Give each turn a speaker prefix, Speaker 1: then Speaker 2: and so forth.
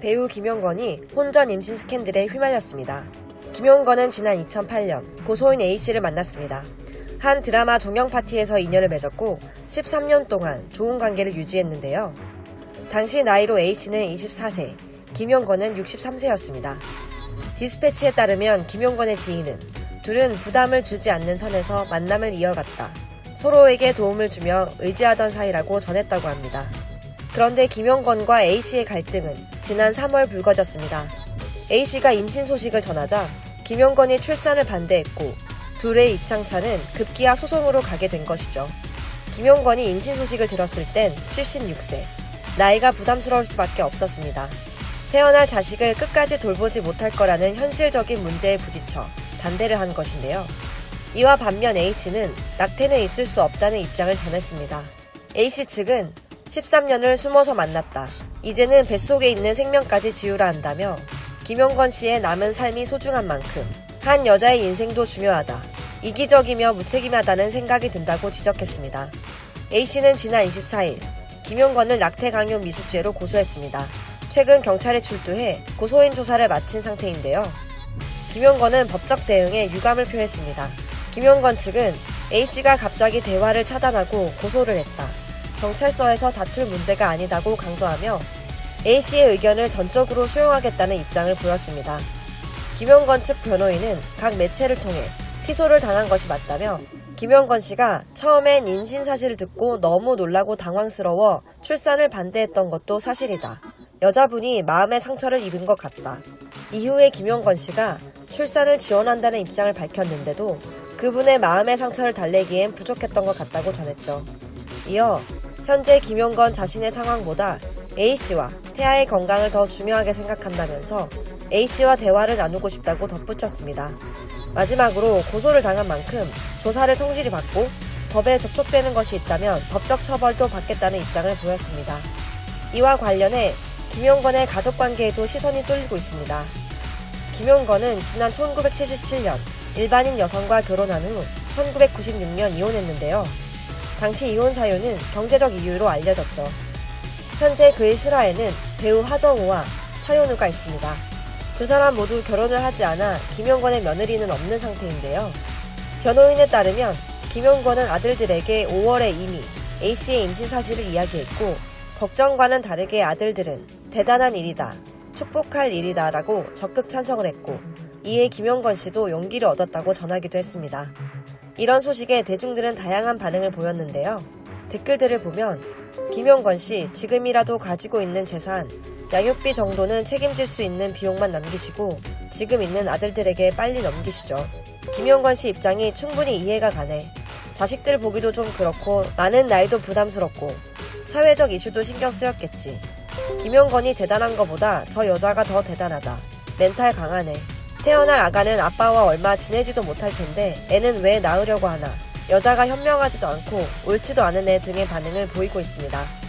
Speaker 1: 배우 김용건이 혼전 임신 스캔들에 휘말렸습니다. 김용건은 지난 2008년 고소인 A씨를 만났습니다. 한 드라마 종영 파티에서 인연을 맺었고 13년 동안 좋은 관계를 유지했는데요. 당시 나이로 A씨는 24세, 김용건은 63세였습니다. 디스패치에 따르면 김용건의 지인은 둘은 부담을 주지 않는 선에서 만남을 이어갔다. 서로에게 도움을 주며 의지하던 사이라고 전했다고 합니다. 그런데 김용건과 A씨의 갈등은 지난 3월 불거졌습니다. A씨가 임신 소식을 전하자 김용건이 출산을 반대했고 둘의 입장차는 급기야 소송으로 가게 된 것이죠. 김용건이 임신 소식을 들었을 땐 76세. 나이가 부담스러울 수밖에 없었습니다. 태어날 자식을 끝까지 돌보지 못할 거라는 현실적인 문제에 부딪혀 반대를 한 것인데요. 이와 반면 A씨는 낙태는 있을 수 없다는 입장을 전했습니다. A씨 측은 13년을 숨어서 만났다. 이제는 뱃속에 있는 생명까지 지우라 한다며 김용건 씨의 남은 삶이 소중한 만큼 한 여자의 인생도 중요하다. 이기적이며 무책임하다는 생각이 든다고 지적했습니다. A씨는 지난 24일 김용건을 낙태 강요 미수죄로 고소했습니다. 최근 경찰에 출두해 고소인 조사를 마친 상태인데요. 김용건은 법적 대응에 유감을 표했습니다. 김용건 측은 A씨가 갑자기 대화를 차단하고 고소를 했다. 경찰서에서 다툴 문제가 아니다고 강조하며 A씨의 의견을 전적으로 수용하겠다는 입장을 보였습니다. 김용건 측 변호인은 각 매체를 통해 피소를 당한 것이 맞다며 김용건 씨가 처음엔 임신 사실을 듣고 너무 놀라고 당황스러워 출산을 반대했던 것도 사실이다. 여자분이 마음의 상처를 입은 것 같다. 이후에 김용건 씨가 출산을 지원한다는 입장을 밝혔는데도 그분의 마음의 상처를 달래기엔 부족했던 것 같다고 전했죠. 이어 현재 김용건 자신의 상황보다 A씨와 태아의 건강을 더 중요하게 생각한다면서 A씨와 대화를 나누고 싶다고 덧붙였습니다. 마지막으로 고소를 당한 만큼 조사를 성실히 받고 법에 접촉되는 것이 있다면 법적 처벌도 받겠다는 입장을 보였습니다. 이와 관련해 김용건의 가족 관계에도 시선이 쏠리고 있습니다. 김용건은 지난 1977년 일반인 여성과 결혼한 후 1996년 이혼했는데요. 당시 이혼 사유는 경제적 이유로 알려졌죠. 현재 그의 실화에는 배우 하정우와 차현우가 있습니다. 두 사람 모두 결혼을 하지 않아 김용건의 며느리는 없는 상태인데요. 변호인에 따르면 김용건은 아들들에게 5월에 이미 A씨의 임신 사실을 이야기했고 걱정과는 다르게 아들들은 대단한 일이다, 축복할 일이다 라고 적극 찬성을 했고 이에 김용건 씨도 용기를 얻었다고 전하기도 했습니다. 이런 소식에 대중들은 다양한 반응을 보였는데요. 댓글들을 보면 김용건 씨 지금이라도 가지고 있는 재산, 양육비 정도는 책임질 수 있는 비용만 남기시고 지금 있는 아들들에게 빨리 넘기시죠. 김용건 씨 입장이 충분히 이해가 가네. 자식들 보기도 좀 그렇고 많은 나이도 부담스럽고 사회적 이슈도 신경 쓰였겠지. 김용건이 대단한 것보다 저 여자가 더 대단하다. 멘탈 강하네. 태어날 아가는 아빠와 얼마 지내지도 못할 텐데 애는 왜 낳으려고 하나. 여자가 현명하지도 않고 옳지도 않은 애 등의 반응을 보이고 있습니다.